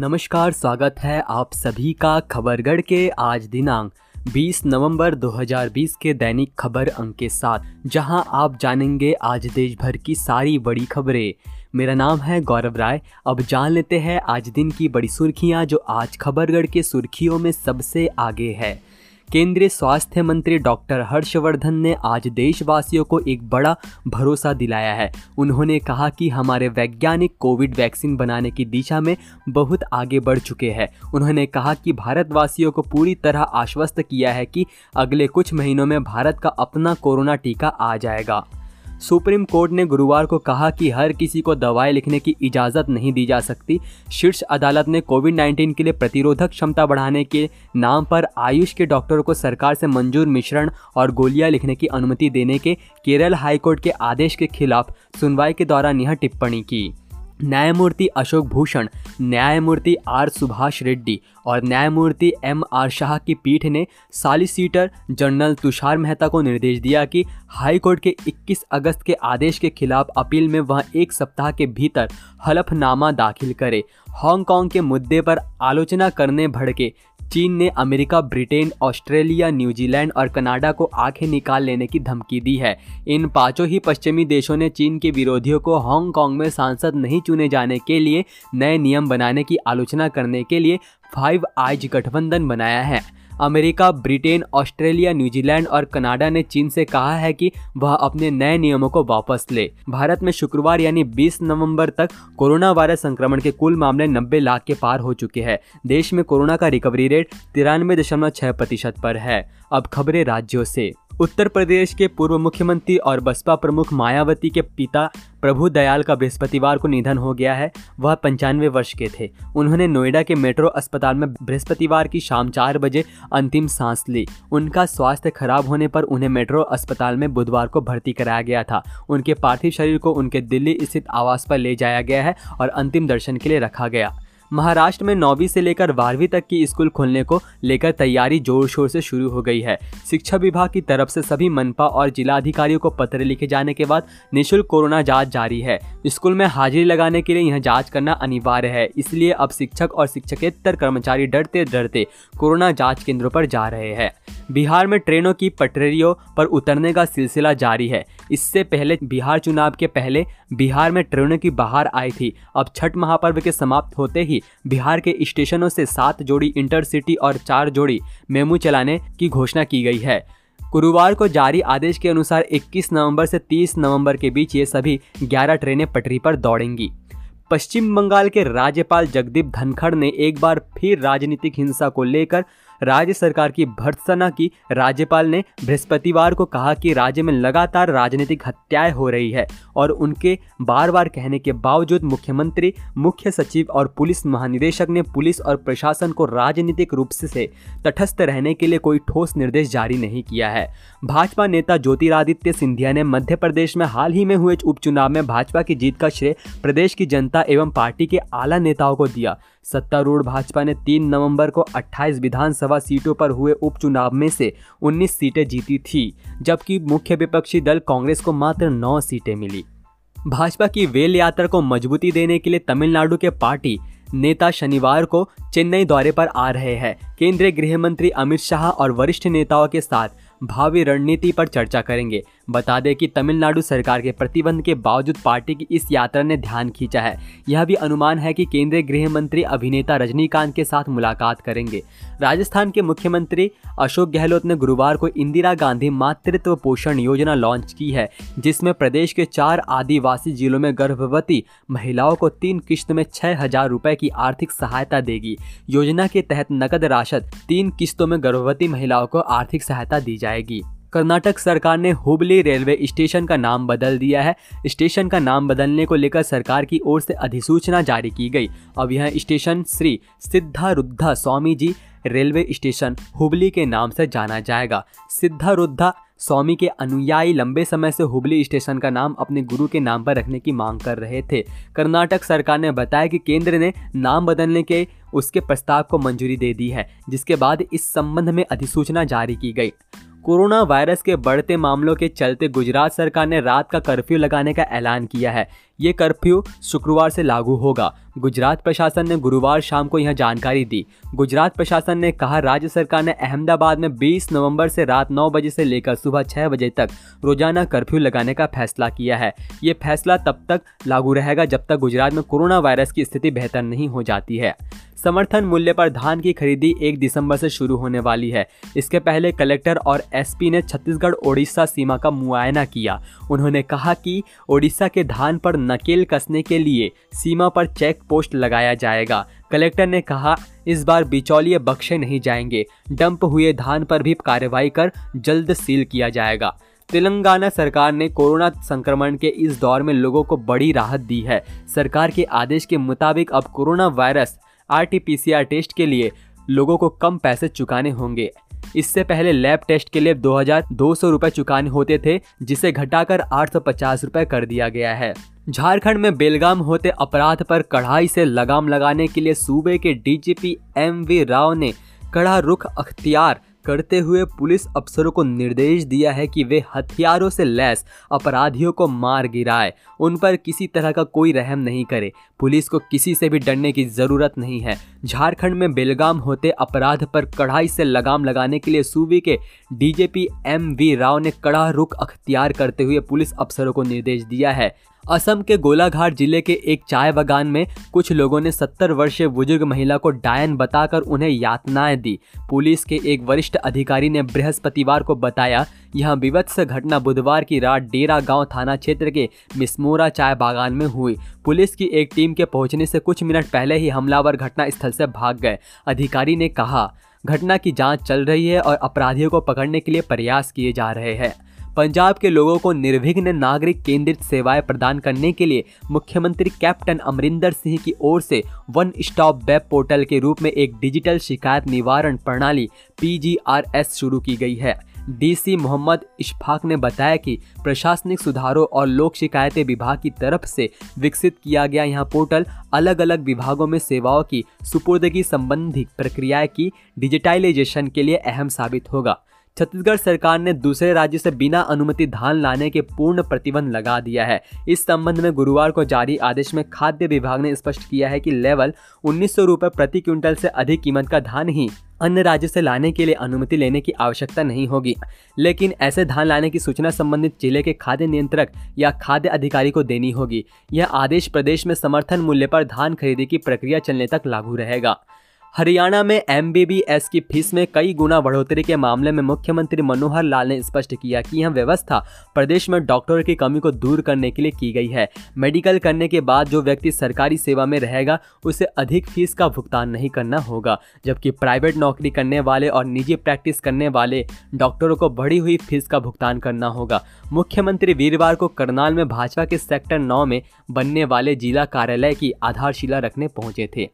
नमस्कार, स्वागत है आप सभी का खबरगढ़ के आज दिनांक 20 नवंबर 2020 के दैनिक खबर अंक के साथ, जहाँ आप जानेंगे आज देश भर की सारी बड़ी खबरें। मेरा नाम है गौरव राय। अब जान लेते हैं आज दिन की बड़ी सुर्खियाँ जो आज खबरगढ़ के सुर्खियों में सबसे आगे है। केंद्रीय स्वास्थ्य मंत्री डॉक्टर हर्षवर्धन ने आज देशवासियों को एक बड़ा भरोसा दिलाया है। उन्होंने कहा कि हमारे वैज्ञानिक कोविड वैक्सीन बनाने की दिशा में बहुत आगे बढ़ चुके हैं। उन्होंने कहा कि भारतवासियों को पूरी तरह आश्वस्त किया है कि अगले कुछ महीनों में भारत का अपना कोरोना टीका आ जाएगा। सुप्रीम कोर्ट ने गुरुवार को कहा कि हर किसी को दवाएँ लिखने की इजाज़त नहीं दी जा सकती। शीर्ष अदालत ने कोविड 19 के लिए प्रतिरोधक क्षमता बढ़ाने के नाम पर आयुष के डॉक्टरों को सरकार से मंजूर मिश्रण और गोलियाँ लिखने की अनुमति देने के केरल हाईकोर्ट के आदेश के खिलाफ सुनवाई के दौरान यह टिप्पणी की। न्यायमूर्ति अशोक भूषण, न्यायमूर्ति आर सुभाष रेड्डी और न्यायमूर्ति एम आर शाह की पीठ ने सालिसिटर जनरल तुषार मेहता को निर्देश दिया कि हाई कोर्ट के 21 अगस्त के आदेश के खिलाफ अपील में वह एक सप्ताह के भीतर हलफनामा दाखिल करे। हांगकांग के मुद्दे पर आलोचना करने भड़के चीन ने America, Britain, Australia, New Zealand और कनाडा को आँखें निकाल लेने की धमकी दी है। इन पाँचों ही पश्चिमी देशों ने चीन के विरोधियों को हांगकांग में सांसद नहीं चुने जाने के लिए नए नियम बनाने की आलोचना करने के लिए फाइव आइज़ गठबंधन बनाया है। America, Britain, Australia, New Zealand और कनाडा ने चीन से कहा है कि वह अपने नए नियमों को वापस ले। भारत में शुक्रवार यानी 20 नवंबर तक कोरोना वायरस संक्रमण के कुल मामले 90 लाख के पार हो चुके हैं। देश में कोरोना का रिकवरी रेट तिरानवे प्रतिशत पर है। अब खबरें राज्यों से। उत्तर प्रदेश के पूर्व मुख्यमंत्री और बसपा प्रमुख मायावती के पिता प्रभु दयाल का बृहस्पतिवार को निधन हो गया है। वह पंचानवे वर्ष के थे। उन्होंने नोएडा के मेट्रो अस्पताल में बृहस्पतिवार की शाम चार बजे अंतिम सांस ली। उनका स्वास्थ्य खराब होने पर उन्हें मेट्रो अस्पताल में बुधवार को भर्ती कराया गया था। उनके पार्थिव शरीर को उनके दिल्ली स्थित आवास पर ले जाया गया है और अंतिम दर्शन के लिए रखा गया। महाराष्ट्र में नौवीं से लेकर बारहवीं तक की स्कूल खोलने को लेकर तैयारी ज़ोर शोर से शुरू हो गई है। शिक्षा विभाग की तरफ़ से सभी मनपा और जिला अधिकारियों को पत्र लिखे जाने के बाद निःशुल्क कोरोना जाँच जारी है। स्कूल में हाजिरी लगाने के लिए यह जाँच करना अनिवार्य है, इसलिए अब शिक्षक और शिक्षकेतर कर्मचारी डरते डरते कोरोना जाँच केंद्रों पर जा रहे हैं। बिहार में ट्रेनों की पटरियों पर उतरने का सिलसिला जारी है। इससे पहले बिहार चुनाव के पहले बिहार में ट्रेनों की बाहर आई थी। अब छठ महापर्व के समाप्त होते ही बिहार के स्टेशनों से सात जोड़ी इंटरसिटी और चार जोड़ी मेमू चलाने की घोषणा की गई है। गुरुवार को जारी आदेश के अनुसार 21 नवंबर से 30 नवंबर के बीच ये सभी 11 ट्रेनें पटरी पर दौड़ेंगी। पश्चिम बंगाल के राज्यपाल जगदीप धनखड़ ने एक बार फिर राजनीतिक हिंसा को लेकर राज्य सरकार की भर्त्सना की। राज्यपाल ने बृहस्पतिवार को कहा कि राज्य में लगातार राजनीतिक हत्याएँ हो रही है और उनके बार बार कहने के बावजूद मुख्यमंत्री, मुख्य सचिव और पुलिस महानिदेशक ने पुलिस और प्रशासन को राजनीतिक रूप से तटस्थ रहने के लिए कोई ठोस निर्देश जारी नहीं किया है। भाजपा नेता ज्योतिरादित्य सिंधिया ने मध्य प्रदेश में हाल ही में हुए उपचुनाव में भाजपा की जीत का श्रेय प्रदेश की जनता एवं पार्टी के आला नेताओं को दिया। सत्तारूढ़ भाजपा ने 3 नवंबर को 28 विधानसभा सीटों पर हुए उपचुनाव में से 19 सीटें जीती थी, जबकि मुख्य विपक्षी दल कांग्रेस को मात्र 9 सीटें मिली। भाजपा की वेल यात्रा को मजबूती देने के लिए तमिलनाडु के पार्टी नेता शनिवार को चेन्नई दौरे पर आ रहे हैं। केंद्रीय गृह मंत्री अमित शाह और वरिष्ठ नेताओं के साथ भावी रणनीति पर चर्चा करेंगे। बता दें कि तमिलनाडु सरकार के प्रतिबंध के बावजूद पार्टी की इस यात्रा ने ध्यान खींचा है। यह भी अनुमान है कि केंद्रीय गृह मंत्री अभिनेता रजनीकांत के साथ मुलाकात करेंगे। राजस्थान के मुख्यमंत्री अशोक गहलोत ने गुरुवार को इंदिरा गांधी मातृत्व पोषण योजना लॉन्च की है, जिसमें प्रदेश के चार आदिवासी जिलों में गर्भवती महिलाओं को तीन किश्त में छह हज़ार रुपए की आर्थिक सहायता देगी। योजना के तहत नकद राशद तीन किस्तों में गर्भवती महिलाओं को आर्थिक सहायता दी जाएगी। कर्नाटक सरकार ने हुबली रेलवे स्टेशन का नाम बदल दिया है। स्टेशन का नाम बदलने को लेकर सरकार की ओर से अधिसूचना जारी की गई। अब यह station Shri Siddharudha Swami ji railway station Hubli के नाम से जाना जाएगा। सिद्धारुद्धा स्वामी के अनुयायी लंबे समय से हुबली स्टेशन का नाम अपने गुरु के नाम पर रखने की मांग कर रहे थे। कर्नाटक सरकार ने बताया कि केंद्र ने नाम बदलने के उसके प्रस्ताव को मंजूरी दे दी है, जिसके बाद इस संबंध में अधिसूचना जारी की गई। कोरोना वायरस के बढ़ते मामलों के चलते गुजरात सरकार ने रात का कर्फ्यू लगाने का ऐलान किया है। ये कर्फ्यू शुक्रवार से लागू होगा। गुजरात प्रशासन ने गुरुवार शाम को यह जानकारी दी। गुजरात प्रशासन ने कहा, राज्य सरकार ने अहमदाबाद में 20 नवंबर से रात 9 बजे से लेकर सुबह 6 बजे तक रोज़ाना कर्फ्यू लगाने का फैसला किया है। ये फैसला तब तक लागू रहेगा जब तक गुजरात में कोरोना वायरस की स्थिति बेहतर नहीं हो जाती है। समर्थन मूल्य पर धान की खरीदी एक दिसंबर से शुरू होने वाली है। इसके पहले कलेक्टर और एसपी ने छत्तीसगढ़, ओडिशा सीमा का मुआयना किया। उन्होंने कहा कि ओडिशा के धान पर नकेल कसने के लिए सीमा पर चेक पोस्ट लगाया जाएगा। कलेक्टर ने कहा, इस बार बिचौलिए बख्शे नहीं जाएँगे। डंप हुए धान पर भी कार्रवाई कर जल्द सील किया जाएगा। तेलंगाना सरकार ने कोरोना संक्रमण के इस दौर में लोगों को बड़ी राहत दी है। सरकार के आदेश के मुताबिक अब कोरोना वायरस आरटीपीसीआर टेस्ट के लिए लोगों को कम पैसे चुकाने होंगे। इससे पहले लैब टेस्ट के लिए दो हज़ार दो सौ रुपए चुकाने होते थे, जिसे घटाकर आठ सौ पचास रुपए कर दिया गया है। झारखंड में बेलगाम होते अपराध पर कढ़ाई से लगाम लगाने के लिए सूबे के डीजीपी एम वी राव ने कड़ा रुख अख्तियार करते हुए पुलिस अफसरों को निर्देश दिया है कि वे हथियारों से लैस अपराधियों को मार गिराए। उन पर किसी तरह का कोई रहम नहीं करे। पुलिस को किसी से भी डरने की ज़रूरत नहीं है। झारखंड में बेलगाम होते अपराध पर कड़ाई से लगाम लगाने के लिए सूबे के डीजीपी एम वी राव ने कड़ा रुख अख्तियार करते हुए पुलिस अफसरों को निर्देश दिया है। असम के गोलाघाट ज़िले के एक चाय बागान में कुछ लोगों ने 70 वर्षीय बुज़ुर्ग महिला को डायन बताकर उन्हें यातनाएँ दी। पुलिस के एक वरिष्ठ अधिकारी ने बृहस्पतिवार को बताया, यह विवत्स घटना बुधवार की रात डेरा गाँव थाना क्षेत्र के मिसमोरा चाय बागान में हुई। पुलिस की एक टीम के पहुँचने से कुछ मिनट पहले ही हमलावर घटना स्थल से भाग गए। अधिकारी ने कहा, घटना की जाँच चल रही है और अपराधियों को पकड़ने के लिए प्रयास किए जा रहे हैं। पंजाब के लोगों को निर्विघ्न नागरिक केंद्रित सेवाएँ प्रदान करने के लिए मुख्यमंत्री कैप्टन अमरिंदर सिंह की ओर से वन स्टॉप वेब पोर्टल के रूप में एक डिजिटल शिकायत निवारण प्रणाली पीजीआरएस शुरू की गई है। डीसी मोहम्मद इशफाक ने बताया कि प्रशासनिक सुधारों और लोक शिकायतें विभाग की तरफ़ से विकसित किया गया यह पोर्टल अलग अलग विभागों में सेवाओं की सुपुर्दगी संबंधी प्रक्रियाएँ की डिजिटाइजेशन के लिए अहम साबित होगा। छत्तीसगढ़ सरकार ने दूसरे राज्य से बिना अनुमति धान लाने के पूर्ण प्रतिबंध लगा दिया है। इस संबंध में गुरुवार को जारी आदेश में खाद्य विभाग ने स्पष्ट किया है कि लेवल उन्नीस सौ प्रति क्विंटल से अधिक कीमत का धान ही अन्य राज्य से लाने के लिए अनुमति लेने की आवश्यकता नहीं होगी। लेकिन ऐसे धान लाने की सूचना संबंधित ज़िले के खाद्य नियंत्रक या खाद्य अधिकारी को देनी होगी। यह आदेश प्रदेश में समर्थन मूल्य पर धान खरीदी की प्रक्रिया चलने तक लागू रहेगा। हरियाणा में एमबीबीएस की फ़ीस में कई गुना बढ़ोतरी के मामले में मुख्यमंत्री मनोहर लाल ने स्पष्ट किया कि यह व्यवस्था प्रदेश में डॉक्टरों की कमी को दूर करने के लिए की गई है। मेडिकल करने के बाद जो व्यक्ति सरकारी सेवा में रहेगा, उसे अधिक फ़ीस का भुगतान नहीं करना होगा, जबकि प्राइवेट नौकरी करने वाले और निजी प्रैक्टिस करने वाले डॉक्टरों को बढ़ी हुई फ़ीस का भुगतान करना होगा। मुख्यमंत्री वीरवार को करनाल में भाजपा के सेक्टर नौ में बनने वाले जिला कार्यालय की आधारशिला रखने पहुँचे थे।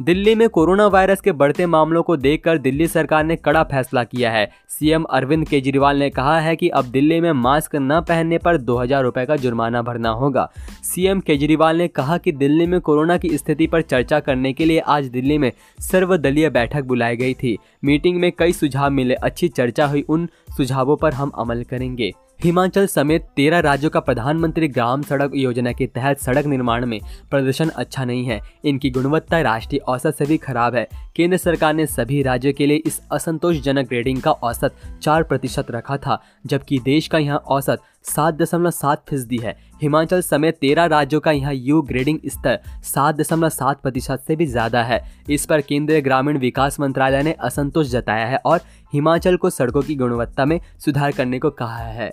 दिल्ली में कोरोना वायरस के बढ़ते मामलों को देखकर दिल्ली सरकार ने कड़ा फैसला किया है। सीएम अरविंद केजरीवाल ने कहा है कि अब दिल्ली में मास्क न पहनने पर दो हज़ार का जुर्माना भरना होगा। सीएम केजरीवाल ने कहा कि दिल्ली में कोरोना की स्थिति पर चर्चा करने के लिए आज दिल्ली में सर्वदलीय बैठक बुलाई गई थी। मीटिंग में कई सुझाव मिले। अच्छी चर्चा हुई। उन सुझावों पर हम अमल करेंगे। हिमाचल समेत तेरह राज्यों का प्रधानमंत्री ग्राम सड़क योजना के तहत सड़क निर्माण में प्रदर्शन अच्छा नहीं है। इनकी गुणवत्ता राष्ट्रीय औसत से भी खराब है। केंद्र सरकार ने सभी राज्यों के लिए इस असंतोषजनक ग्रेडिंग का औसत चार प्रतिशत रखा था, जबकि देश का यहाँ औसत सात दशमलव सात फ़ीसदी है। हिमाचल समेत तेरह राज्यों का यहाँ यू ग्रेडिंग स्तर सात दशमलव सात प्रतिशत से भी ज़्यादा है। इस पर केंद्रीय ग्रामीण विकास मंत्रालय ने असंतोष जताया है और हिमाचल को सड़कों की गुणवत्ता में सुधार करने को कहा है।